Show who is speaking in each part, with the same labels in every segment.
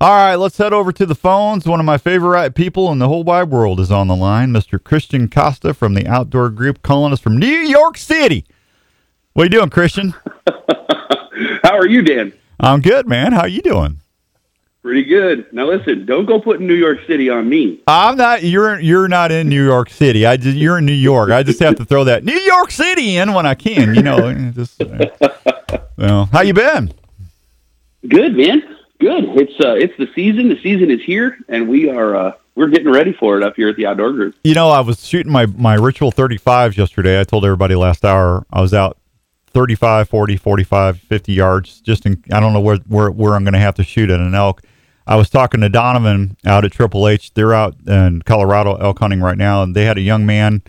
Speaker 1: All right, let's head over to the phones. One of my favorite people in the whole wide world is on the line, Mr. Christian Costa from the Outdoor Group, calling us from New York City. What are you doing, Christian?
Speaker 2: How are you, Dan?
Speaker 1: I'm good, man. How are you doing?
Speaker 2: Pretty good. Now listen, don't go putting New York City on me.
Speaker 1: I'm not. You're you're not in New York City. I just you're in New York. I just have to throw that New York City in when I can. You know. Just. Uh, well, how you been?
Speaker 2: Good, man. Good. It's uh, it's the season. The season is here, and we are uh, we're getting ready for it up here at the Outdoor Group.
Speaker 1: You know, I was shooting my my ritual 35s yesterday. I told everybody last hour I was out 35, 40, 45, 50 yards. Just in, I don't know where where, where I'm going to have to shoot at an elk. I was talking to Donovan out at Triple H. They're out in Colorado elk hunting right now, and they had a young man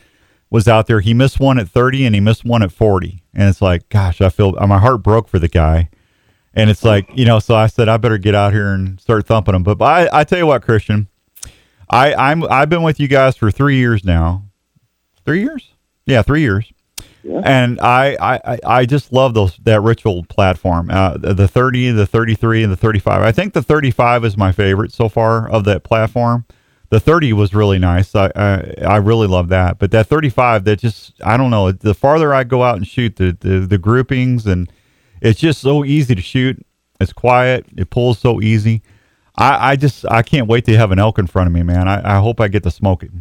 Speaker 1: was out there. He missed one at 30 and he missed one at 40. And it's like, gosh, I feel my heart broke for the guy. And it's like, you know, so I said I better get out here and start thumping them. But, I, I tell you what, Christian, I, I'm I've been with you guys for three years now. Three years? Yeah, three years. Yeah. And I, I, I just love those that ritual platform. Uh, the 30, the 33, and the 35. I think the 35 is my favorite so far of that platform. The 30 was really nice. I, I, I really love that. But that 35, that just I don't know. The farther I go out and shoot, the the, the groupings and it's just so easy to shoot. It's quiet. It pulls so easy. I, I just I can't wait to have an elk in front of me, man. I, I hope I get to smoke it.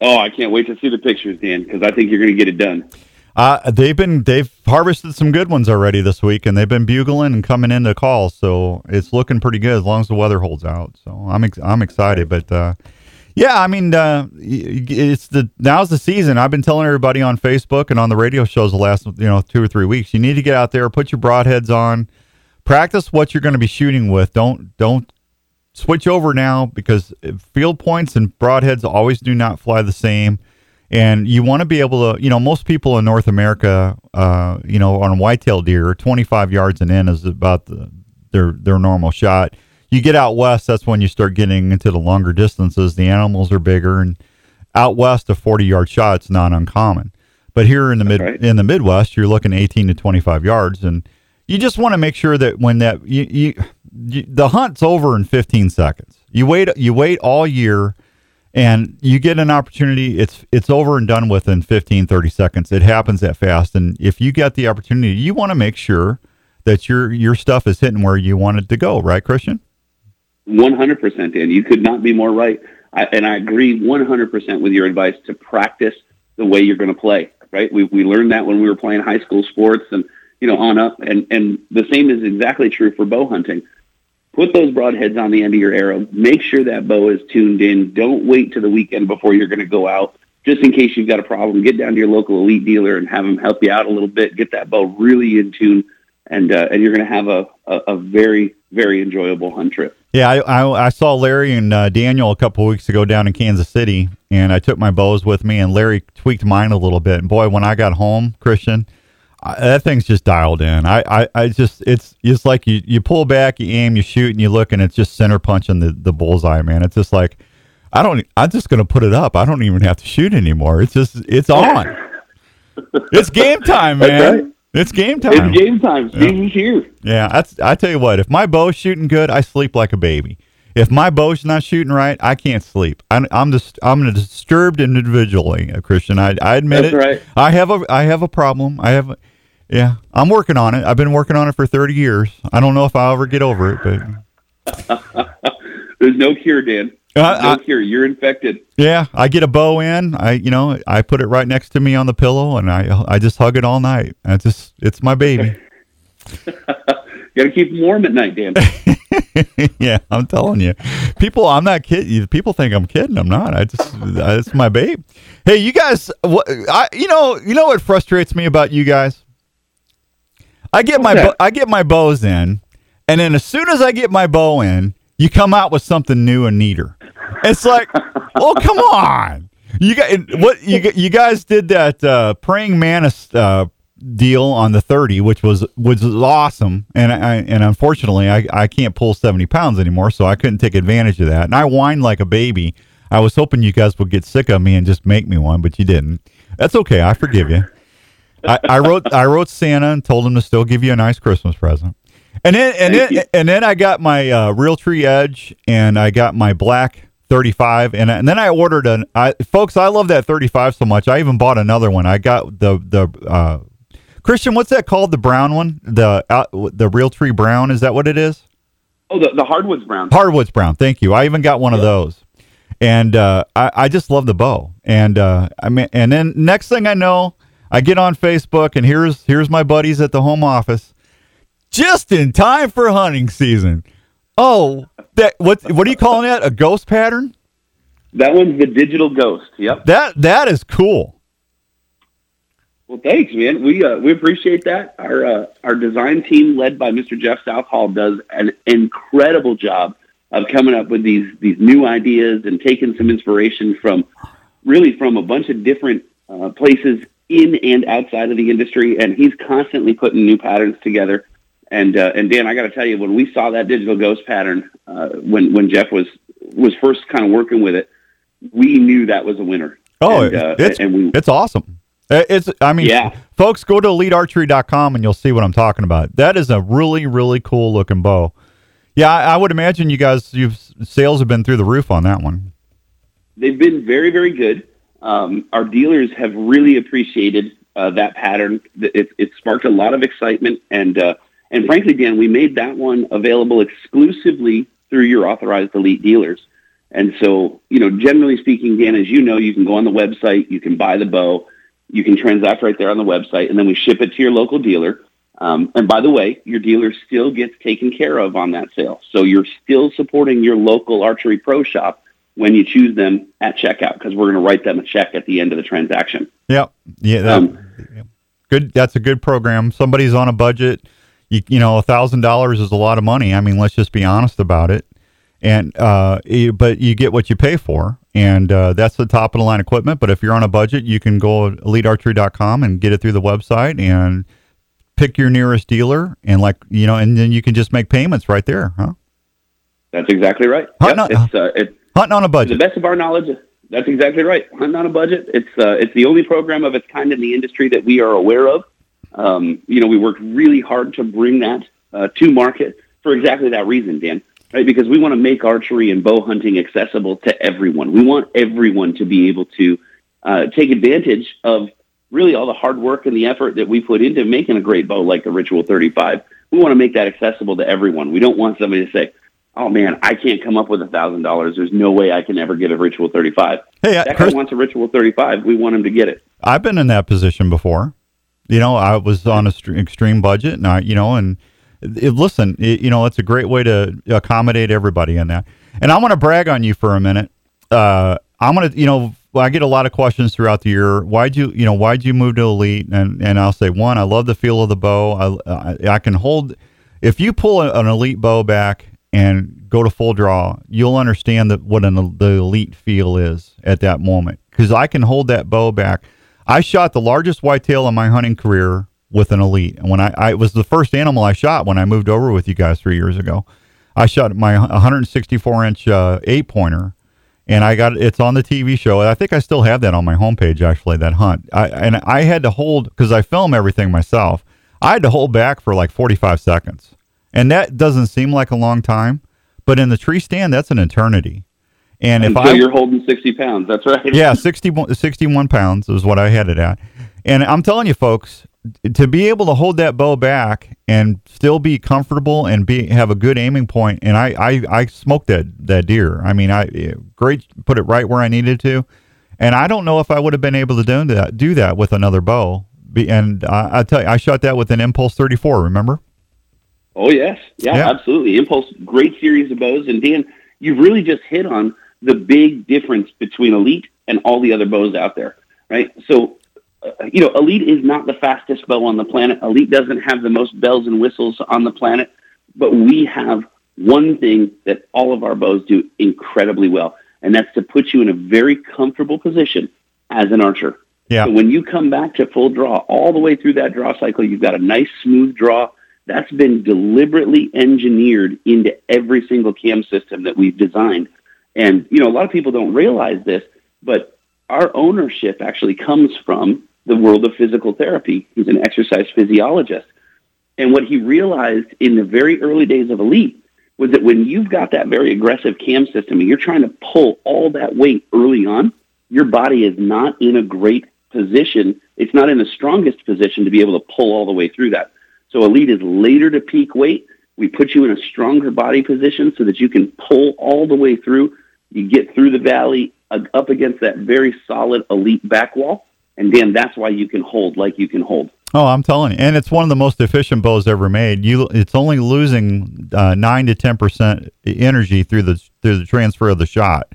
Speaker 2: Oh, I can't wait to see the pictures, Dan, because I think you're going to get it done.
Speaker 1: Uh, they've been they've harvested some good ones already this week, and they've been bugling and coming into calls. So it's looking pretty good as long as the weather holds out. So I'm ex- I'm excited, but uh, yeah, I mean, uh, it's the now's the season. I've been telling everybody on Facebook and on the radio shows the last you know two or three weeks. You need to get out there, put your broadheads on, practice what you're going to be shooting with. Don't don't switch over now because field points and broadheads always do not fly the same. And you want to be able to, you know, most people in North America, uh, you know, on whitetail deer, 25 yards and in is about the, their their normal shot you get out west, that's when you start getting into the longer distances. The animals are bigger, and out west, a 40 yard shot's not uncommon. But here in the mid right. in the Midwest, you're looking 18 to 25 yards, and you just want to make sure that when that you, you, you, the hunt's over in 15 seconds. You wait you wait all year and you get an opportunity it's it's over and done with in 15 30 seconds. It happens that fast and if you get the opportunity, you want to make sure that your your stuff is hitting where you want it to go, right, Christian?
Speaker 2: 100% Dan. You could not be more right. I, and I agree 100% with your advice to practice the way you're going to play, right? We, we learned that when we were playing high school sports and, you know, on up. And, and the same is exactly true for bow hunting. Put those broadheads on the end of your arrow. Make sure that bow is tuned in. Don't wait to the weekend before you're going to go out. Just in case you've got a problem, get down to your local elite dealer and have them help you out a little bit. Get that bow really in tune, and uh, and you're going to have a, a, a very very enjoyable hunt trip.
Speaker 1: Yeah, I, I, I saw Larry and uh, Daniel a couple weeks ago down in Kansas City, and I took my bows with me, and Larry tweaked mine a little bit. And boy, when I got home, Christian, I, that thing's just dialed in. I, I, I just it's it's like you, you pull back, you aim, you shoot, and you look, and it's just center punching the the bullseye, man. It's just like I don't. I'm just gonna put it up. I don't even have to shoot anymore. It's just it's on. it's game time, man. It's game time.
Speaker 2: It's game time. Season's yeah. here.
Speaker 1: Yeah, that's. I tell you what. If my bow's shooting good, I sleep like a baby. If my bow's not shooting right, I can't sleep. I, I'm just. I'm a disturbed individually, a uh, Christian. I, I admit
Speaker 2: that's
Speaker 1: it.
Speaker 2: Right.
Speaker 1: I have a. I have a problem. I have. a, Yeah, I'm working on it. I've been working on it for 30 years. I don't know if I'll ever get over it,
Speaker 2: but there's no cure, Dan. Uh, no I, cure. You're infected.
Speaker 1: Yeah, I get a bow in. I, you know, I put it right next to me on the pillow, and I, I just hug it all night. I just, it's my baby.
Speaker 2: You Got to keep them warm at night, Dan.
Speaker 1: yeah, I'm telling you, people. I'm not kidding. People think I'm kidding. I'm not. I just, it's my babe. Hey, you guys. What I, you know, you know what frustrates me about you guys? I get What's my, I get my bows in, and then as soon as I get my bow in, you come out with something new and neater. It's like, oh come on, you got what you you guys did that uh, praying mantis uh, deal on the thirty, which was was awesome, and I and unfortunately I I can't pull seventy pounds anymore, so I couldn't take advantage of that, and I whined like a baby. I was hoping you guys would get sick of me and just make me one, but you didn't. That's okay. I forgive you. I, I wrote I wrote Santa and told him to still give you a nice Christmas present. And then and then and then I got my uh, Realtree Edge and I got my black 35 and, and then I ordered an I folks I love that 35 so much I even bought another one. I got the the uh, Christian what's that called the brown one? The uh, the real tree brown is that what it is?
Speaker 2: Oh, the, the hardwoods brown.
Speaker 1: Hardwoods brown. Thank you. I even got one of those. And uh, I, I just love the bow. And uh, I mean and then next thing I know, I get on Facebook and here's here's my buddies at the home office just in time for hunting season. Oh, that what what are you calling that? A ghost pattern?
Speaker 2: That one's the digital ghost. Yep.
Speaker 1: That that is cool.
Speaker 2: Well, thanks, man. We uh, we appreciate that. Our uh, our design team, led by Mr. Jeff Southall, does an incredible job of coming up with these these new ideas and taking some inspiration from really from a bunch of different uh, places in and outside of the industry. And he's constantly putting new patterns together. And uh, and Dan, I got to tell you, when we saw that digital ghost pattern, uh, when when Jeff was was first kind of working with it, we knew that was a winner.
Speaker 1: Oh, and, uh, it's and we, it's awesome. It's I mean, yeah. folks, go to elitearchery.com and you'll see what I'm talking about. That is a really really cool looking bow. Yeah, I, I would imagine you guys, you've sales have been through the roof on that one.
Speaker 2: They've been very very good. Um, our dealers have really appreciated uh, that pattern. It, it, sparked a lot of excitement, and uh, and frankly, Dan, we made that one available exclusively through your authorized elite dealers. And so, you know, generally speaking, Dan, as you know, you can go on the website, you can buy the bow, you can transact right there on the website, and then we ship it to your local dealer. Um, and by the way, your dealer still gets taken care of on that sale. So you're still supporting your local archery pro shop when you choose them at checkout because we're going to write them a check at the end of the transaction.
Speaker 1: Yep. Yeah. That, um, good. That's a good program. Somebody's on a budget. You, you know, a thousand dollars is a lot of money. I mean, let's just be honest about it. And uh, but you get what you pay for, and uh, that's the top of the line equipment. But if you're on a budget, you can go elitearchery.com and get it through the website and pick your nearest dealer, and like you know, and then you can just make payments right there, huh?
Speaker 2: That's exactly right. Yep,
Speaker 1: it's, uh, Hunting on a budget.
Speaker 2: To the best of our knowledge, that's exactly right. Hunting on a budget. It's uh, it's the only program of its kind in the industry that we are aware of. Um, you know, we worked really hard to bring that uh, to market for exactly that reason, Dan. Right? Because we want to make archery and bow hunting accessible to everyone. We want everyone to be able to uh, take advantage of really all the hard work and the effort that we put into making a great bow like the Ritual 35. We want to make that accessible to everyone. We don't want somebody to say, oh man, I can't come up with a thousand dollars. There's no way I can ever get a Ritual 35. Hey, that Chris, guy wants a Ritual 35. We want him to get it.
Speaker 1: I've been in that position before. You know, I was on a st- extreme budget, and I, you know, and it, listen, it, you know, it's a great way to accommodate everybody in that. And I want to brag on you for a minute. Uh, I'm gonna, you know, I get a lot of questions throughout the year. Why'd you, you know, why'd you move to elite? And and I'll say one, I love the feel of the bow. I I, I can hold. If you pull an elite bow back and go to full draw, you'll understand that what an, the elite feel is at that moment. Because I can hold that bow back. I shot the largest whitetail in my hunting career with an elite. And when I, I it was the first animal I shot when I moved over with you guys three years ago. I shot my 164 inch uh, eight pointer, and I got it's on the TV show. I think I still have that on my homepage actually. That hunt, I, and I had to hold because I film everything myself. I had to hold back for like 45 seconds and that doesn't seem like a long time, but in the tree stand, that's an eternity.
Speaker 2: And, if so I, you're holding 60 pounds, that's right.
Speaker 1: yeah, 60, 61 pounds is what I had it at. And I'm telling you, folks, to be able to hold that bow back and still be comfortable and be have a good aiming point, and I I, I smoked that that deer. I mean, I eh, great put it right where I needed to, and I don't know if I would have been able to do that do that with another bow. And I, I tell you, I shot that with an Impulse 34. Remember?
Speaker 2: Oh yes, yeah, yeah, absolutely. Impulse, great series of bows, and Dan, you've really just hit on the big difference between Elite and all the other bows out there, right? So, uh, you know, Elite is not the fastest bow on the planet. Elite doesn't have the most bells and whistles on the planet, but we have one thing that all of our bows do incredibly well, and that's to put you in a very comfortable position as an archer. Yeah. So when you come back to full draw, all the way through that draw cycle, you've got a nice smooth draw that's been deliberately engineered into every single cam system that we've designed. And, you know, a lot of people don't realize this, but our ownership actually comes from the world of physical therapy. He's an exercise physiologist. And what he realized in the very early days of Elite was that when you've got that very aggressive cam system and you're trying to pull all that weight early on, your body is not in a great position. It's not in the strongest position to be able to pull all the way through that. So Elite is later to peak weight. We put you in a stronger body position so that you can pull all the way through. You get through the valley uh, up against that very solid Elite back wall. And Dan, that's why you can hold like you can hold.
Speaker 1: Oh, I'm telling you, and it's one of the most efficient bows ever made. You, it's only losing uh, nine to ten percent energy through the through the transfer of the shot,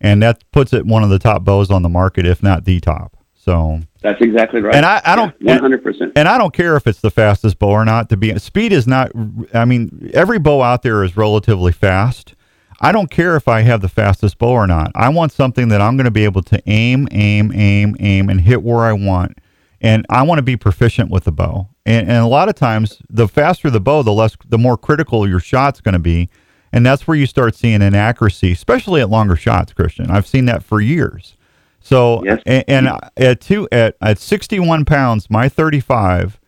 Speaker 1: and that puts it one of the top bows on the market, if not the top. So
Speaker 2: that's exactly right.
Speaker 1: And I, I don't
Speaker 2: one hundred percent.
Speaker 1: And I don't care if it's the fastest bow or not. To be speed is not. I mean, every bow out there is relatively fast. I don't care if I have the fastest bow or not. I want something that I'm going to be able to aim, aim, aim, aim, and hit where I want and I want to be proficient with the bow. And, and a lot of times, the faster the bow, the less, the more critical your shot's going to be, and that's where you start seeing inaccuracy, especially at longer shots. Christian, I've seen that for years. So, yes. and, and at two at at 61 pounds, my 35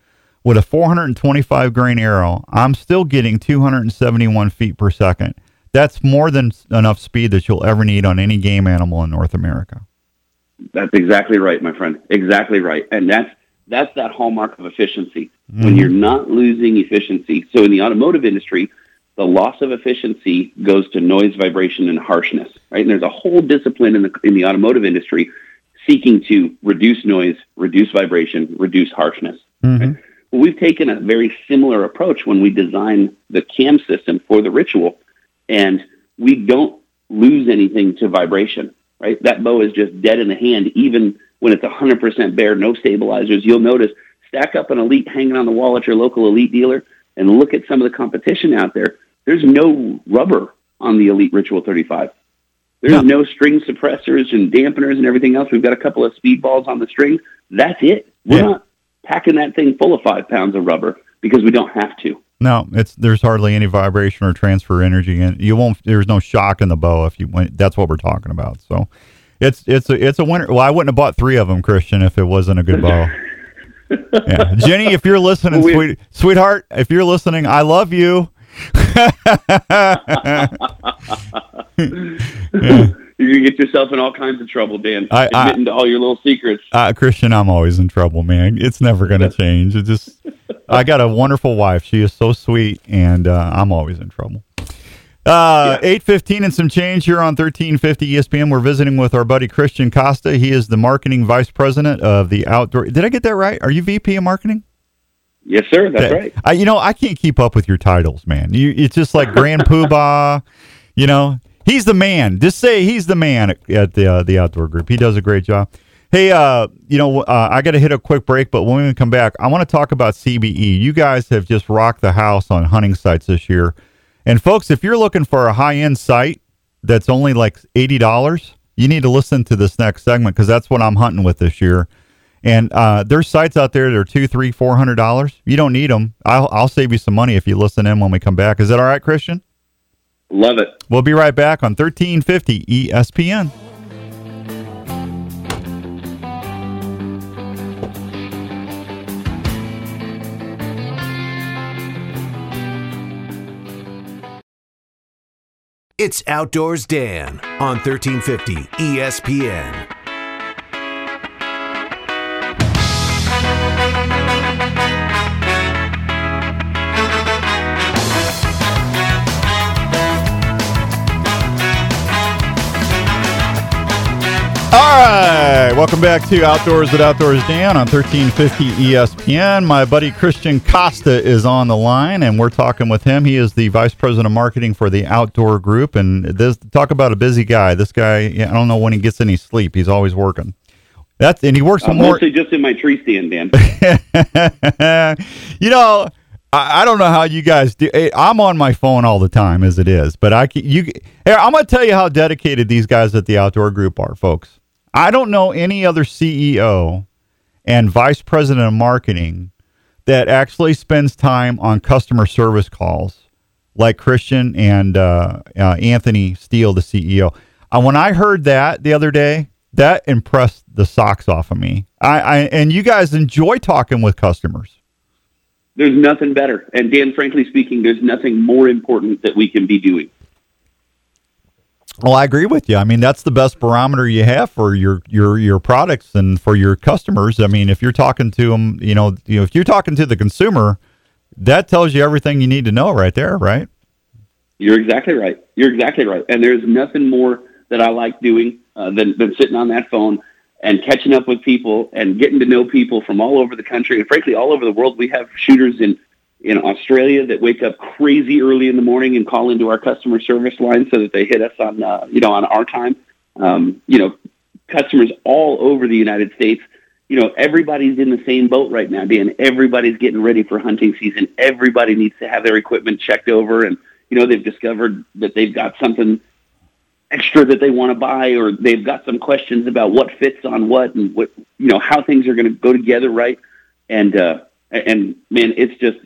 Speaker 1: with a 425 grain arrow, I'm still getting 271 feet per second. That's more than enough speed that you'll ever need on any game animal in North America.
Speaker 2: That's exactly right, my friend. Exactly right. And that's that's that hallmark of efficiency. Mm-hmm. When you're not losing efficiency. So in the automotive industry, the loss of efficiency goes to noise, vibration, and harshness. Right? And there's a whole discipline in the in the automotive industry seeking to reduce noise, reduce vibration, reduce harshness. Mm-hmm. Right? Well, we've taken a very similar approach when we design the cam system for the ritual, and we don't lose anything to vibration right? That bow is just dead in the hand, even when it's 100% bare, no stabilizers. You'll notice stack up an Elite hanging on the wall at your local Elite dealer and look at some of the competition out there. There's no rubber on the Elite Ritual 35. There's no, no string suppressors and dampeners and everything else. We've got a couple of speed balls on the string. That's it. We're yeah. not packing that thing full of five pounds of rubber because we don't have to.
Speaker 1: No, it's there's hardly any vibration or transfer energy, and you won't. There's no shock in the bow if you. That's what we're talking about. So, it's it's a it's a winner. Well, I wouldn't have bought three of them, Christian, if it wasn't a good bow. yeah, Jenny, if you're listening, well, sweet sweetheart, if you're listening, I love you.
Speaker 2: yeah you're gonna get yourself in all kinds of trouble, Dan. I, admitting I, to all your little secrets.
Speaker 1: Uh, Christian, I'm always in trouble, man. It's never gonna change. It just, I got a wonderful wife. She is so sweet, and uh, I'm always in trouble. Uh, yeah. 815 and some change here on 1350 ESPN. We're visiting with our buddy Christian Costa. He is the marketing vice president of the outdoor. Did I get that right? Are you VP of marketing?
Speaker 2: Yes, sir. That's that, right.
Speaker 1: I, you know, I can't keep up with your titles, man. You, it's just like Grand Poobah. You know, He's the man. Just say he's the man at, the uh, the outdoor group. He does a great job. Hey, uh, you know, uh, I got to hit a quick break, but when we come back, I want to talk about CBE. You guys have just rocked the house on hunting sights this year. And folks, if you're looking for a high end sight that's only like eighty dollars, you need to listen to this next segment because that's what I'm hunting with this year. And uh, there's sights out there that are two, three, four hundred dollars. You don't need them. I'll, I'll save you some money if you listen in when we come back. Is that all right, Christian?
Speaker 2: Love it.
Speaker 1: We'll be right back on 1350 ESPN.
Speaker 3: It's Outdoors Dan on 1350 ESPN.
Speaker 1: All right, welcome back to Outdoors at Outdoors Dan on 1350 ESPN. My buddy Christian Costa is on the line, and we're talking with him. He is the vice president of marketing for the Outdoor Group, and this talk about a busy guy. This guy, I don't know when he gets any sleep. He's always working. That's and he works
Speaker 2: I'm
Speaker 1: more.
Speaker 2: Mostly just in my tree stand, Dan.
Speaker 1: you know. I, don't know how you guys do. Eh, I'm on my phone all the time as it is, but I can, you. I'm going to tell you how dedicated these guys at the Outdoor Group are, folks. I don't know any other CEO and vice president of marketing that actually spends time on customer service calls like Christian and uh, uh, Anthony Steele, the CEO. Uh, when I heard that the other day, that impressed the socks off of me. I, I and you guys enjoy talking with customers.
Speaker 2: there's nothing better. And Dan, frankly speaking, there's nothing more important that we can be doing.
Speaker 1: Well, I agree with you. I mean, that's the best barometer you have for your your your products and for your customers. I mean, if you're talking to them, you know, you know, if you're talking to the consumer, that tells you everything you need to know right there, right?
Speaker 2: You're exactly right. You're exactly right. And there's nothing more that I like doing uh, than than sitting on that phone and catching up with people and getting to know people from all over the country and frankly all over the world. We have shooters in in Australia that wake up crazy early in the morning and call into our customer service line so that they hit us on uh, you know on our time. Um, you know, customers all over the United States. You know, everybody's in the same boat right now, Dan. Everybody's getting ready for hunting season. Everybody needs to have their equipment checked over, and you know they've discovered that they've got something extra that they want to buy, or they've got some questions about what fits on what and what you know how things are going to go together, right? And uh, and man, it's just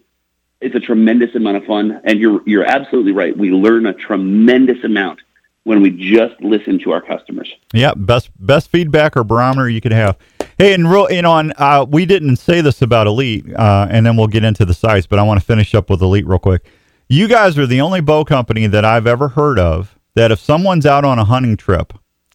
Speaker 2: it's a tremendous amount of fun, and you're you're absolutely right. We learn a tremendous amount when we just listen to our customers.
Speaker 1: Yeah, best best feedback or barometer you could have. Hey, and real, you on uh, we didn't say this about Elite, uh, and then we'll get into the sights, but I want to finish up with Elite real quick. You guys are the only bow company that I've ever heard of that if someone's out on a hunting trip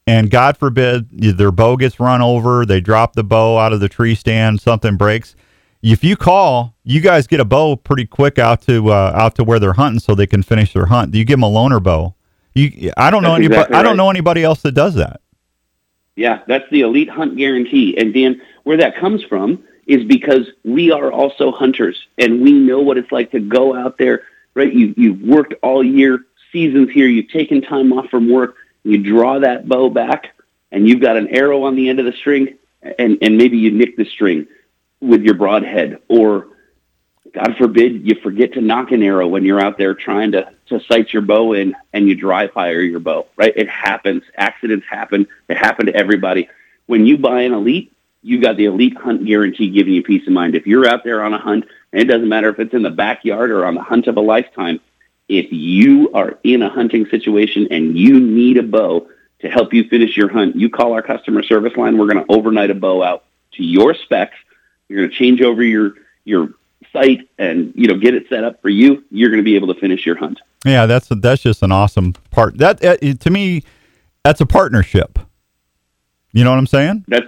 Speaker 1: and God forbid their bow gets run over, they drop the bow out of the tree stand, something breaks, if you call, you guys get a bow pretty quick out to uh, out to where they're hunting, so they can finish their hunt. You give them a loaner bow. You, I don't
Speaker 2: That's
Speaker 1: know anybody.
Speaker 2: exactly
Speaker 1: I don't know anybody else that does that.
Speaker 2: Yeah, that's the elite hunt guarantee. And Dan, where that comes from is because we are also hunters and we know what it's like to go out there, right? You, you've worked all year, seasons here, you've taken time off from work, you draw that bow back and you've got an arrow on the end of the string and, and maybe you nick the string with your broadhead or God forbid you forget to nock an arrow when you're out there trying to, to sight your bow in and you dry fire your bow, right? It happens. Accidents happen. They happen to everybody. When you buy an elite, you got the elite hunt guarantee giving you peace of mind. If you're out there on a hunt, and it doesn't matter if it's in the backyard or on the hunt of a lifetime, if you are in a hunting situation and you need a bow to help you finish your hunt, you call our customer service line. We're going to overnight a bow out to your specs. You're going to change over your your sight and you know get it set up for you. You're going to be able to finish your hunt.
Speaker 1: Yeah, that's that's just an awesome part. That uh, to me, that's a partnership. You know what I'm saying?
Speaker 2: That's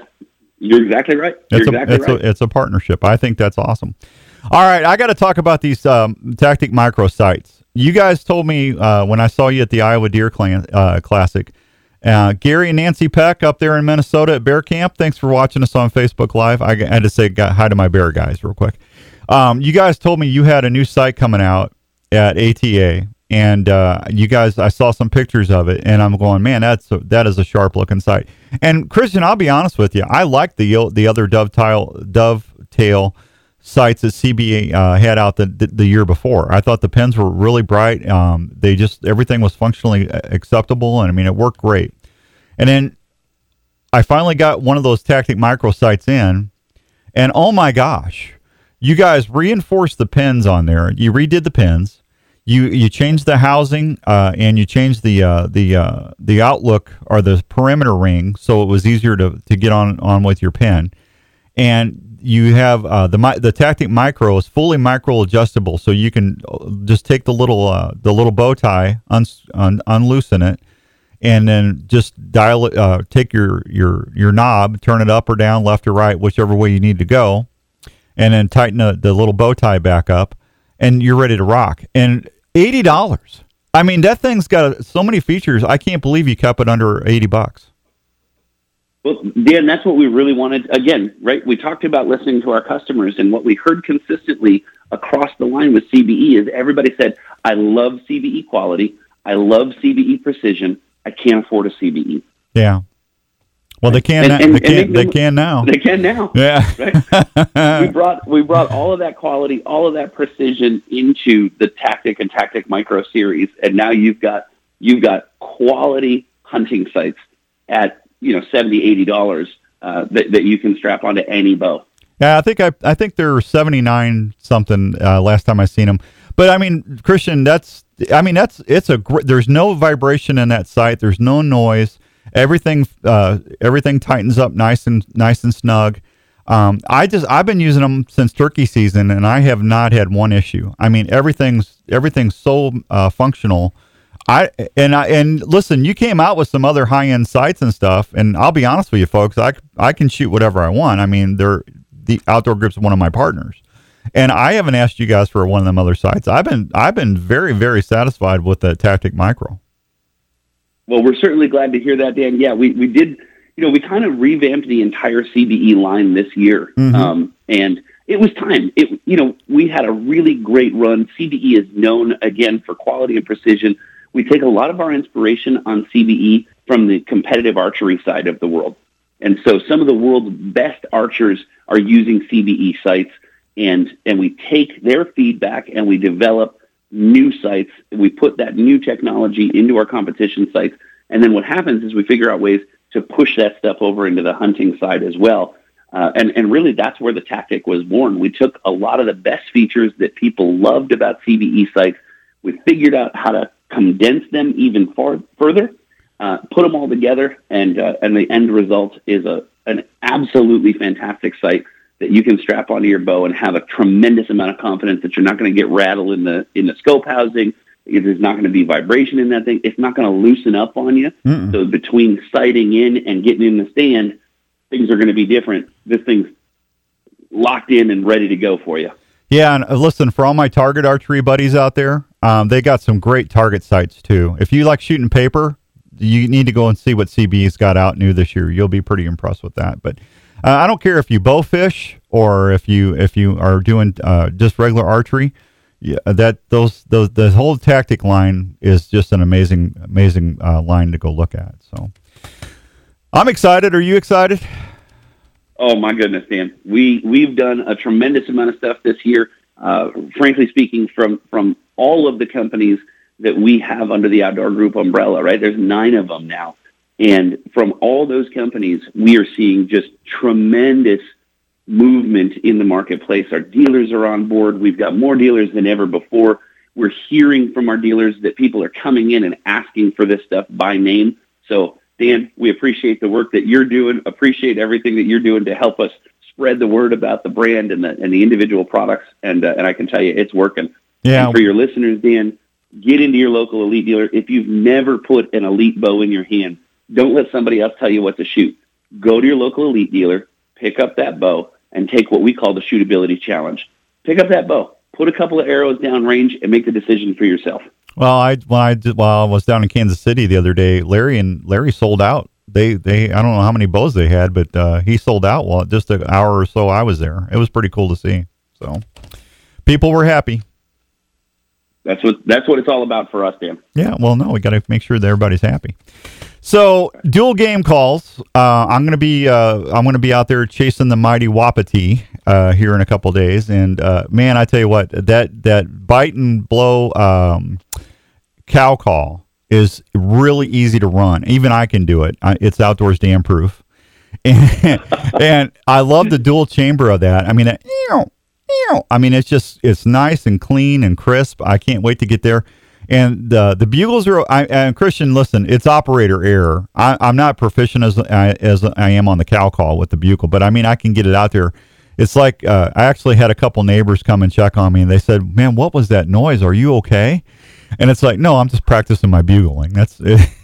Speaker 2: you're exactly right. You're
Speaker 1: It's a,
Speaker 2: exactly
Speaker 1: it's
Speaker 2: right.
Speaker 1: a it's a partnership. I think that's awesome. All right, I got to talk about these um, tactic micro sights. You guys told me uh, when I saw you at the Iowa Deer Clan, uh, Classic. Uh, Gary and Nancy Peck up there in Minnesota at Bear Camp. Thanks for watching us on Facebook Live. I, had to say hi to my bear guys real quick. Um, you guys told me you had a new sight coming out at ATA, and uh, you guys, I saw some pictures of it, and I'm going, man, that's a, that is a sharp looking sight. And Christian, I'll be honest with you, I like the the other dovetail dovetail sights that CBE uh, had out the, the the year before. I thought the pens were really bright. Um, they just everything was functionally uh, acceptable, and I mean it worked great. And then I finally got one of those tactic micro sights in, and oh my gosh, you guys reinforced the pins on there. You redid the pins. You you changed the housing uh, and you changed the uh, the uh, the outlook or the perimeter ring so it was easier to, to get on on with your pin. And you have uh, the the tactic micro is fully micro adjustable, so you can uh, just take the little uh, the little bow tie, un- un- unloosen it, and then just dial it. Uh, take your your your knob, turn it up or down, left or right, whichever way you need to go, and then tighten the, the little bow tie back up, and you're ready to rock. And eighty dollars. I mean, that thing's got so many features. I can't believe you kept it under eighty bucks.
Speaker 2: Well, Dan, that's what we really wanted. Again, right? We talked about listening to our customers, and what we heard consistently across the line with CBE is everybody said, "I love CBE quality. I love CBE precision. I can't afford a CBE.
Speaker 1: Yeah. Well, they can.
Speaker 2: And-
Speaker 1: now.
Speaker 2: and-
Speaker 1: they
Speaker 2: and
Speaker 1: can.
Speaker 2: they
Speaker 1: They can now.
Speaker 2: They can now."
Speaker 1: Yeah.
Speaker 2: Right? we brought we brought all of that quality, all of that precision into the Tactic and Tactic Micro series, and now you've got you've got quality hunting sights at you know 70 80 dollars uh, that, that you can strap onto any bow.
Speaker 1: Yeah, I think I I think they're seventy nine something uh, last time I seen them. But I mean, Christian, that's I mean that's it's a gr- there's no vibration in that sight. There's no noise. Everything uh, everything tightens up nice and nice and snug. Um, I just I've been using them since turkey season, and I have not had one issue. I mean, everything's everything's so uh, functional. I and I and listen, you came out with some other high end sights and stuff, and I'll be honest with you, folks. I I can shoot whatever I want. I mean, they're the outdoor grips one of my partners, and I haven't asked you guys for one of them other sights. I've been I've been very very satisfied with the Tactic Micro.
Speaker 2: Well, we're certainly glad to hear that, Dan. Yeah, we we did. You know, we kind of revamped the entire CBE line this year,
Speaker 1: Mhm.
Speaker 2: um, and it was time. It you know we had a really great run. CBE is known again for quality and precision. We take a lot of our inspiration on CBE from the competitive archery side of the world. And so some of the world's best archers are using CBE sights and, and we take their feedback and we develop new sights. We put that new technology into our competition sights. And then what happens is we figure out ways to push that stuff over into the hunting side as well. Uh, and, and really that's where the tactic was born. We took a lot of the best features that people loved about CBE sights. We figured out how to condense them even far, further, uh, put them all together, and uh, and the end result is a an absolutely fantastic sight that you can strap onto your bow and have a tremendous amount of confidence that you're not going to get rattled in the in the scope housing. There's not going to be vibration in that thing. It's not going to loosen up on you.
Speaker 1: Mm-mm.
Speaker 2: So between sighting in and getting in the stand, things are going to be different. This thing's locked in and ready to go for you.
Speaker 1: Yeah, and uh, listen, for all my target archery buddies out there, um, they got some great target sights too. If you like shooting paper, you need to go and see what CB's got out new this year. You'll be pretty impressed with that. But uh, I don't care if you bow fish or if you if you are doing uh, just regular archery. Yeah, that those those the whole tactic line is just an amazing amazing uh, line to go look at. So I'm excited. Are you excited?
Speaker 2: Oh my goodness, Dan. We we've done a tremendous amount of stuff this year. Uh, frankly speaking, from from all of the companies that we have under the Outdoor Group umbrella, right? There's nine of them now, and from all those companies, we are seeing just tremendous movement in the marketplace. Our dealers are on board. We've got more dealers than ever before. We're hearing from our dealers that people are coming in and asking for this stuff by name. So, Dan, we appreciate the work that you're doing. Appreciate everything that you're doing to help us spread the word about the brand and the and the individual products. And uh, and I can tell you, it's working.
Speaker 1: Yeah.
Speaker 2: And for your listeners, Dan, get into your local elite dealer. If you've never put an elite bow in your hand, don't let somebody else tell you what to shoot. Go to your local elite dealer, pick up that bow, and take what we call the shootability challenge. Pick up that bow, put a couple of arrows down range, and make the decision for yourself.
Speaker 1: Well, I when I did, while I was down in Kansas City the other day, Larry and Larry sold out. They they I don't know how many bows they had, but uh, he sold out. Well, just an hour or so I was there. It was pretty cool to see. So people were happy.
Speaker 2: That's what that's what it's all about for us, Dan.
Speaker 1: Yeah. Well, no, we got to make sure that everybody's happy. So dual game calls. Uh, I'm gonna be uh, I'm gonna be out there chasing the mighty Wapiti uh, here in a couple days, and uh, man, I tell you what, that that bite and blow um, cow call is really easy to run. Even I can do it. I, it's outdoors Dan proof, and, and I love the dual chamber of that. I mean, that. I mean, it's just it's nice and clean and crisp. I can't wait to get there. And the the bugles are. I, and Christian, listen, it's operator error. I, I'm not proficient as I, as I am on the cow call with the bugle, but I mean, I can get it out there. It's like uh, I actually had a couple neighbors come and check on me, and they said, "Man, what was that noise? Are you okay?" And it's like, no, I'm just practicing my bugling. That's it.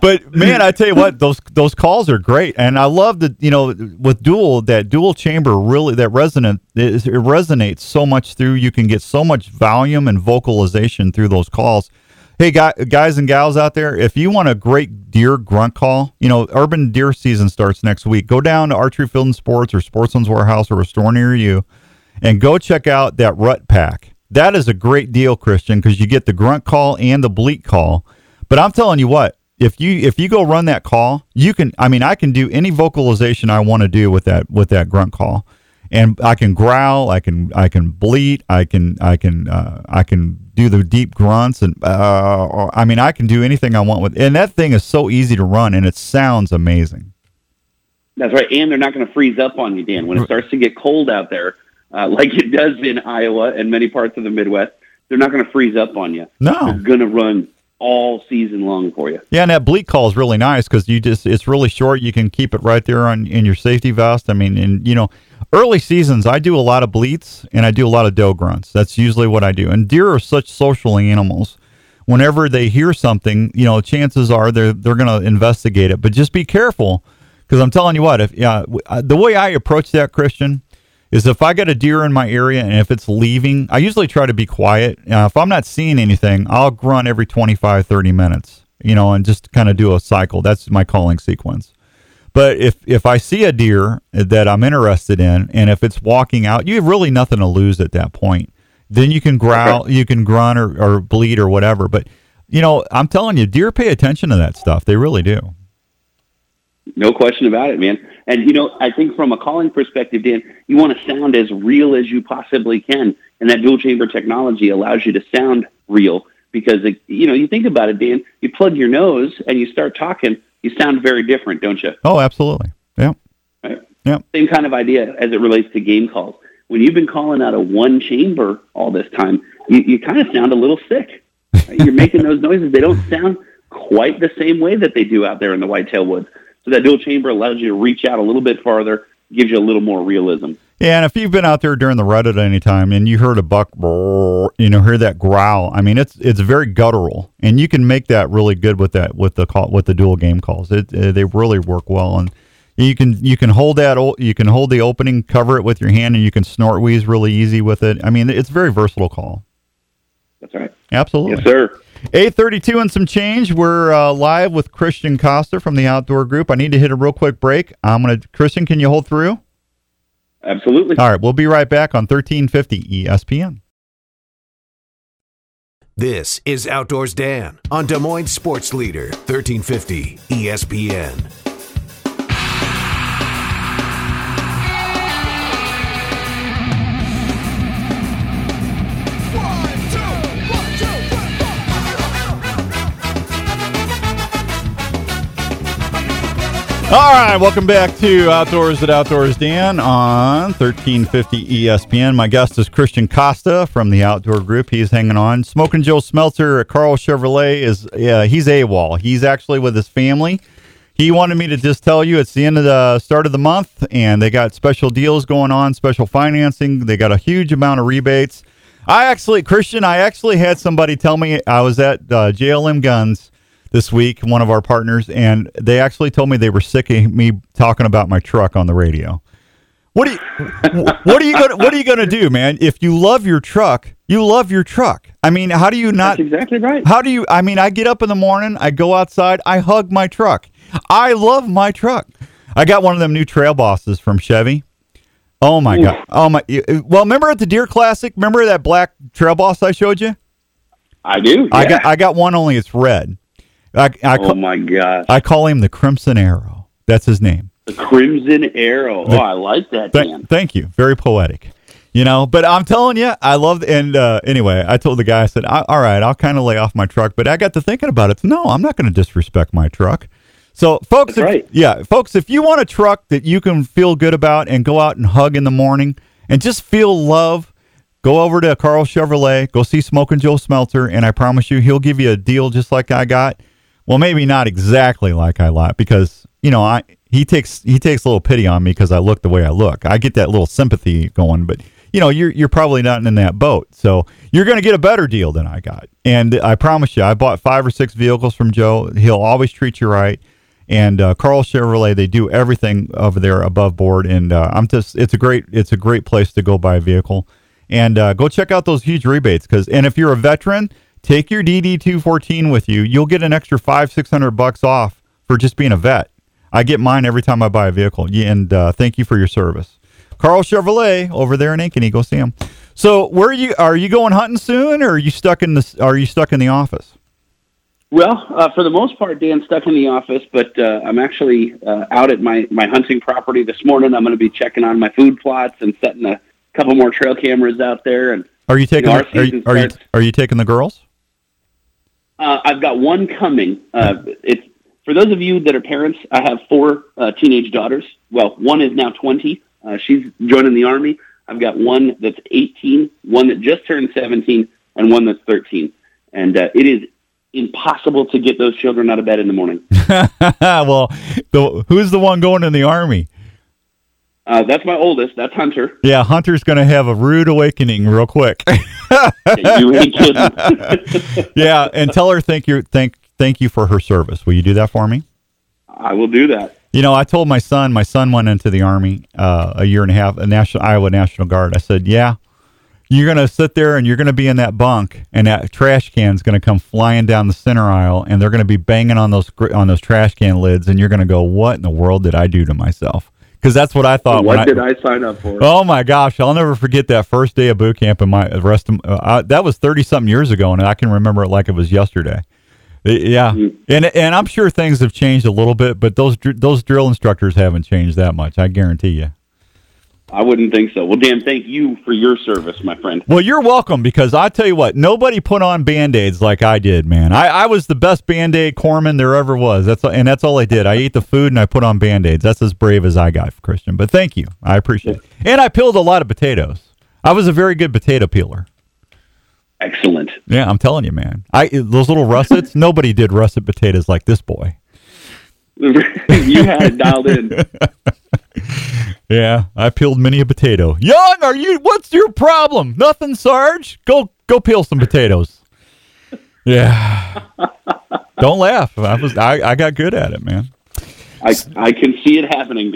Speaker 1: but man, I tell you what, those those calls are great, and I love that you know with dual that dual chamber really that resonant it, it resonates so much through. You can get so much volume and vocalization through those calls. Hey, guys and gals out there, if you want a great deer grunt call, you know, urban deer season starts next week. Go down to Archery Field and Sports or Sportsman's Warehouse or a store near you and go check out that rut pack. That is a great deal, Christian, because you get the grunt call and the bleat call. But I'm telling you what, if you if you go run that call, you can. I mean, I can do any vocalization I want to do with that with that grunt call, and I can growl, I can I can bleat, I can I can uh, I can do the deep grunts, and uh, I mean, I can do anything I want with. And that thing is so easy to run, and it sounds amazing.
Speaker 2: That's right, and they're not going to freeze up on you, Dan. When it starts to get cold out there, uh, like it does in Iowa and many parts of the Midwest, they're not going to freeze up on you.
Speaker 1: No.
Speaker 2: They're going to run all season long for you.
Speaker 1: Yeah, and that bleat call is really nice because you just it's really short. You can keep it right there on in your safety vest. I mean, and you know, early seasons I do a lot of bleats and I do a lot of doe grunts. That's usually what I do. And deer are such social animals. Whenever they hear something, you know, chances are they're they're going to investigate it. But just be careful because I'm telling you what, if yeah, the way I approach that, Christian, is if I get a deer in my area and if it's leaving, I usually try to be quiet. Uh, if I'm not seeing anything, I'll grunt every 25, 30 minutes, you know, and just kind of do a cycle. That's my calling sequence. But if, if I see a deer that I'm interested in, and if it's walking out, you have really nothing to lose at that point. Then you can growl, you can grunt or, or bleat or whatever. But, you know, I'm telling you, deer pay attention to that stuff. They really do.
Speaker 2: No question about it, man. And you know, I think from a calling perspective, Dan, you want to sound as real as you possibly can, and that dual chamber technology allows you to sound real because it, you know you think about it, Dan. You plug your nose and you start talking, you sound very different, don't you?
Speaker 1: Oh, absolutely. Yeah.
Speaker 2: Right. Yeah. Same kind of idea as it relates to game calls. When you've been calling out of one chamber all this time, you, you kind of sound a little sick. You're making those noises. They don't sound quite the same way that they do out there in the whitetail woods. So that dual chamber allows you to reach out a little bit farther, gives you a little more realism.
Speaker 1: Yeah, and if you've been out there during the rut at any time and you heard a buck, you know, hear that growl, I mean, it's it's very guttural, and you can make that really good with that with the call with the dual game calls. It uh, they really work well, and you can you can hold that you can hold the opening, cover it with your hand, and you can snort wheeze really easy with it. I mean, it's a very versatile call.
Speaker 2: That's right.
Speaker 1: Absolutely.
Speaker 2: Yes, sir.
Speaker 1: 832 and some change. We're uh, live with Christian Costa from the Outdoor Group. I need to hit a real quick break. I'm going to, Christian, can you hold through?
Speaker 2: Absolutely.
Speaker 1: All right. We'll be right back on 1350 ESPN.
Speaker 3: This is Outdoors Dan on Des Moines Sports Leader, 1350 ESPN.
Speaker 1: All right, welcome back to Outdoors at Outdoors Dan on 1350 ESPN. My guest is Christian Costa from the Outdoor Group. He's hanging on. Smoking Joe Smelter at Karl Chevrolet is yeah, he's AWOL. He's actually with his family. He wanted me to just tell you it's the end of the start of the month and they got special deals going on, special financing. They got a huge amount of rebates. I actually, Christian, I actually had somebody tell me I was at uh, JLM Guns this week, one of our partners, and they actually told me they were sick of me talking about my truck on the radio. What are you what are you gonna what are you gonna do, man? If you love your truck, you love your truck. I mean, how do you not
Speaker 2: That's exactly right.
Speaker 1: How do you I mean, I get up in the morning, I go outside, I hug my truck. I love my truck. I got one of them new trail bosses from Chevy. Oh my Ooh. god. Oh my well, remember at the Deer Classic, remember that black trail boss I showed you?
Speaker 2: I do. Yeah.
Speaker 1: I got I got one only it's red. I, I
Speaker 2: oh my gosh!
Speaker 1: I call him the Crimson Arrow. That's his name.
Speaker 2: The Crimson Arrow. The, oh, I like that.
Speaker 1: Th- thank you. Very poetic. You know, but I'm telling you, I love. And uh, anyway, I told the guy, I said, "All right, I'll kind of lay off my truck." But I got to thinking about it. No, I'm not going to disrespect my truck. So, folks, if,
Speaker 2: right.
Speaker 1: yeah, folks, if you want a truck that you can feel good about and go out and hug in the morning and just feel love, go over to Karl Chevrolet, go see Smoking Joe Smelter, and I promise you, he'll give you a deal just like I got well, maybe not exactly like I like because you know I he takes he takes a little pity on me because I look the way I look. I get that little sympathy going, but you know you're you're probably not in that boat, so you're going to get a better deal than I got. And I promise you, I bought five or six vehicles from Joe. He'll always treat you right. And uh, Karl Chevrolet, they do everything over there above board, and uh, I'm just it's a great it's a great place to go buy a vehicle. And uh, go check out those huge rebates because and if you're a veteran Take your DD214 with you. You'll get an extra five, six hundred bucks off for just being a vet. I get mine every time I buy a vehicle. And uh, thank you for your service. Karl Chevrolet over there in Ankeny. Go see him. So, where are you? Are you going hunting soon, or are you stuck in the? Are you stuck in the office?
Speaker 2: Well, uh, for the most part, Dan, stuck in the office, but uh, I'm actually uh, out at my, my hunting property this morning. I'm going to be checking on my food plots and setting a couple more trail cameras out there. And
Speaker 1: are you taking? You know, the, are, you, are, you, are you taking the girls?
Speaker 2: Uh, I've got one coming. Uh, it's for those of you that are parents. I have four uh, teenage daughters. Well, one is now 20. Uh, she's joining the army. I've got one that's eighteen, one that just turned 17, and one that's 13. And uh, it is impossible to get those children out of bed in the morning.
Speaker 1: well, the, who's the one going in the army?
Speaker 2: Uh, that's my oldest. That's Hunter.
Speaker 1: Yeah, Hunter's going to have a rude awakening real quick.
Speaker 2: you ain't kidding.
Speaker 1: yeah, and tell her thank you thank thank you for her service. Will you do that for me?
Speaker 2: I will do that.
Speaker 1: You know, I told my son. My son went into the army uh, a year and a half, a national Iowa National Guard. I said, "Yeah, you're going to sit there and you're going to be in that bunk, and that trash can's going to come flying down the center aisle, and they're going to be banging on those on those trash can lids, and you're going to go, "What in the world did I do to myself?" Because that's what I thought.
Speaker 2: What did I, I, sign up for?
Speaker 1: Oh my gosh, I'll never forget that first day of boot camp. And my rest of uh, that was thirty something years ago, and I can remember it like it was yesterday. Yeah, mm-hmm. and and I'm sure things have changed a little bit, but those those drill instructors haven't changed that much. I guarantee you.
Speaker 2: I wouldn't think so. Well, Dan, thank you for your service, my friend.
Speaker 1: Well, you're welcome because I tell you what, nobody put on band aids like I did, man. I, I was the best band aid corpsman there ever was. That's and that's all I did. I ate the food and I put on band aids. That's as brave as I got, Christian. But thank you, I appreciate it. And I peeled a lot of potatoes. I was a very good potato peeler.
Speaker 2: Excellent.
Speaker 1: Yeah, I'm telling you, man. I those little russets. nobody did russet potatoes like this boy.
Speaker 2: you had it dialed in.
Speaker 1: Yeah, I peeled many a potato. Young, are you? What's your problem? Nothing, Sarge. Go, go peel some potatoes. Yeah. Don't laugh. I was, I, I got good at it, man.
Speaker 2: I, I can see it happening,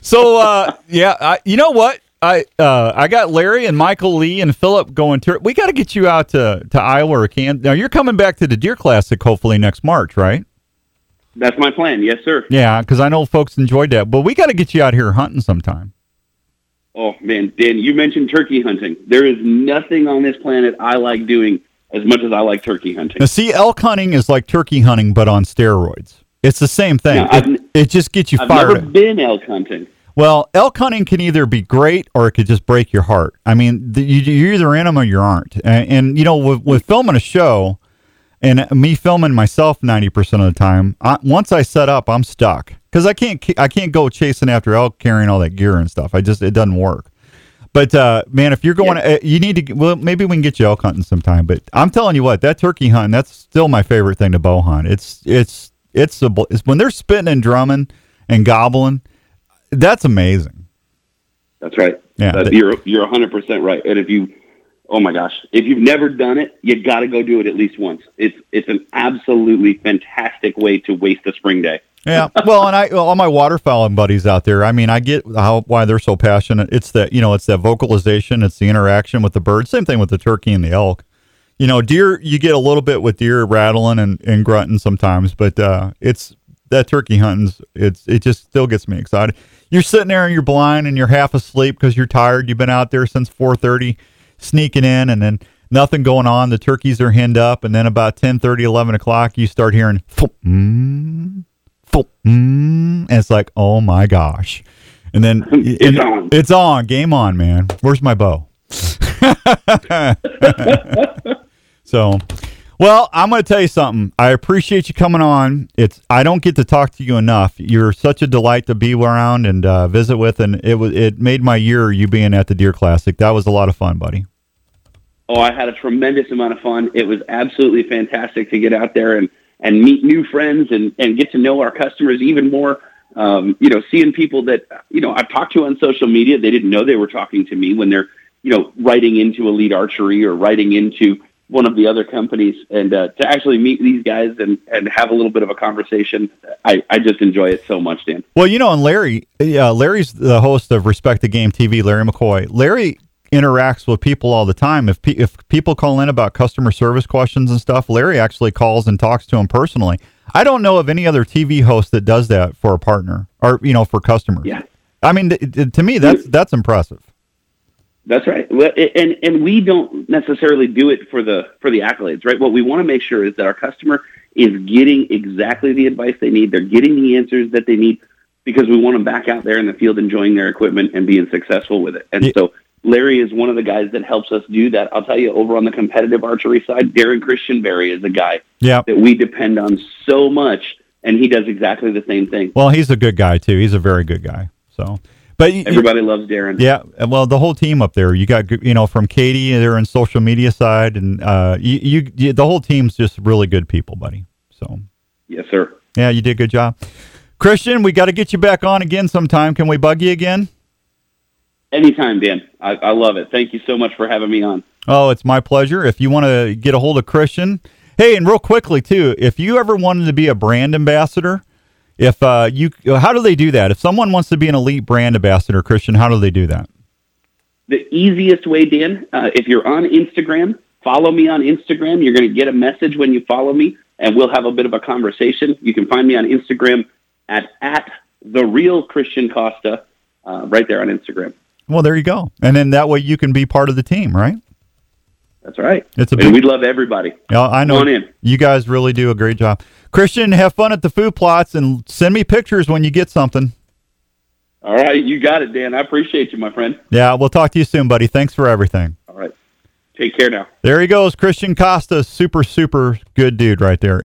Speaker 1: so, uh, yeah, I, you know what? I, uh, I got Larry and Michael Lee and Philip going to. We got to get you out to to Iowa or Can. Now you're coming back to the Deer Classic hopefully next March, right?
Speaker 2: That's my plan. Yes, sir.
Speaker 1: Yeah, because I know folks enjoyed that. But we got to get you out here hunting sometime.
Speaker 2: Oh man, Dan, you mentioned turkey hunting. There is nothing on this planet I like doing as much as I like turkey hunting.
Speaker 1: Now, see, elk hunting is like turkey hunting, but on steroids. It's the same thing. It, it, just gets you
Speaker 2: I've
Speaker 1: fired.
Speaker 2: I've never been elk hunting.
Speaker 1: Well, elk hunting can either be great or it could just break your heart. I mean, the, you, are either in them or you aren't. And, and you know, with, with filming a show, and me filming myself 90% of the time I, once i set up i'm stuck. Because i can't i can't go chasing after elk carrying all that gear and stuff. I just it doesn't work. But uh, man if you're going yeah. uh, you need to well maybe we can get you elk hunting sometime but i'm telling you what that turkey hunt that's still my favorite thing to bow hunt. It's it's it's, a, it's when they're spitting and drumming and gobbling that's amazing.
Speaker 2: That's right. Yeah that, you're you're 100% right. And if you oh my gosh, if you've never done it, you got to go do it at least once. It's it's an absolutely fantastic way to waste a spring day.
Speaker 1: yeah, well, and I well, all my waterfowling buddies out there. I mean, I get how why they're so passionate. It's that you know, it's that vocalization, it's the interaction with the bird. Same thing with the turkey and the elk. You know, deer, you get a little bit with deer rattling and, and grunting sometimes, but uh, it's that turkey hunting's it's it just still gets me excited. You're sitting there and you're blind and you're half asleep because you're tired. You've been out there since four thirty sneaking in and then nothing going on. The turkeys are henned up. And then about 10, 30, 11 o'clock, you start hearing, mm, mm, and it's like, oh my gosh. And then
Speaker 2: it's, on.
Speaker 1: it's on. Game on, man. Where's my bow? so, well, I'm going to tell you something. I appreciate you coming on. It's I don't get to talk to you enough. You're such a delight to be around and uh, visit with, and it was it made my year. You being at the Deer Classic, that was a lot of fun, buddy.
Speaker 2: Oh, I had a tremendous amount of fun. It was absolutely fantastic to get out there and and meet new friends and and get to know our customers even more. Um, you know, seeing people that you know I've talked to on social media, they didn't know they were talking to me when they're you know writing into Elite Archery or writing into one of the other companies and uh, to actually meet these guys and, and have a little bit of a conversation I, I just enjoy it so much dan.
Speaker 1: Well you know and larry uh, larry's the host of respect the game tv larry mccoy. Larry interacts with people all the time. If, pe- if people call in about customer service questions and stuff larry actually calls and talks to them personally. I don't know of any other tv host that does that for a partner or you know for customers.
Speaker 2: Yeah.
Speaker 1: I mean th- to me that's that's impressive
Speaker 2: that's right. And and we don't necessarily do it for the for the accolades, right? What we want to make sure is that our customer is getting exactly the advice they need. They're getting the answers that they need because we want them back out there in the field enjoying their equipment and being successful with it. And yeah. so Larry is one of the guys that helps us do that. I'll tell you, over on the competitive archery side, Darren Christian Berry is a guy
Speaker 1: yeah.
Speaker 2: that we depend on so much, and he does exactly the same thing.
Speaker 1: Well, he's a good guy too. He's a very good guy. So But
Speaker 2: Everybody loves Darren.
Speaker 1: Yeah, well, the whole team up there. You got you know from Katie, they're in social media side, and uh, you, you, you the whole team's just really good people, buddy. So
Speaker 2: Yes, sir.
Speaker 1: yeah, you did a good job, Christian. We got to get you back on again sometime. Can we bug you again?
Speaker 2: Anytime, Dan. I, I love it. Thank you so much for having me on.
Speaker 1: Oh, it's my pleasure. If you want to get a hold of Christian, hey, and real quickly too, if you ever wanted to be a brand ambassador, if uh, you, how do they do that? If someone wants to be an elite brand ambassador, Christian, how do they do that?
Speaker 2: The easiest way, Dan, uh, if you're on Instagram, follow me on Instagram. You're going to get a message when you follow me, and we'll have a bit of a conversation. You can find me on Instagram at at the real Christian Costa, uh, right there on Instagram.
Speaker 1: Well, there you go, and then that way you can be part of the team, right?
Speaker 2: That's right.
Speaker 1: It's a
Speaker 2: and
Speaker 1: big-
Speaker 2: we love everybody.
Speaker 1: Yeah, I know.
Speaker 2: Come on in.
Speaker 1: You guys really do a great job. Christian, have fun at the food plots and send me pictures when you get something.
Speaker 2: All right, you got it, Dan. I appreciate you, my friend.
Speaker 1: Yeah, we'll talk to you soon, buddy. Thanks for everything.
Speaker 2: All right, take care now.
Speaker 1: There he goes, Christian Costa, super, super good dude right there.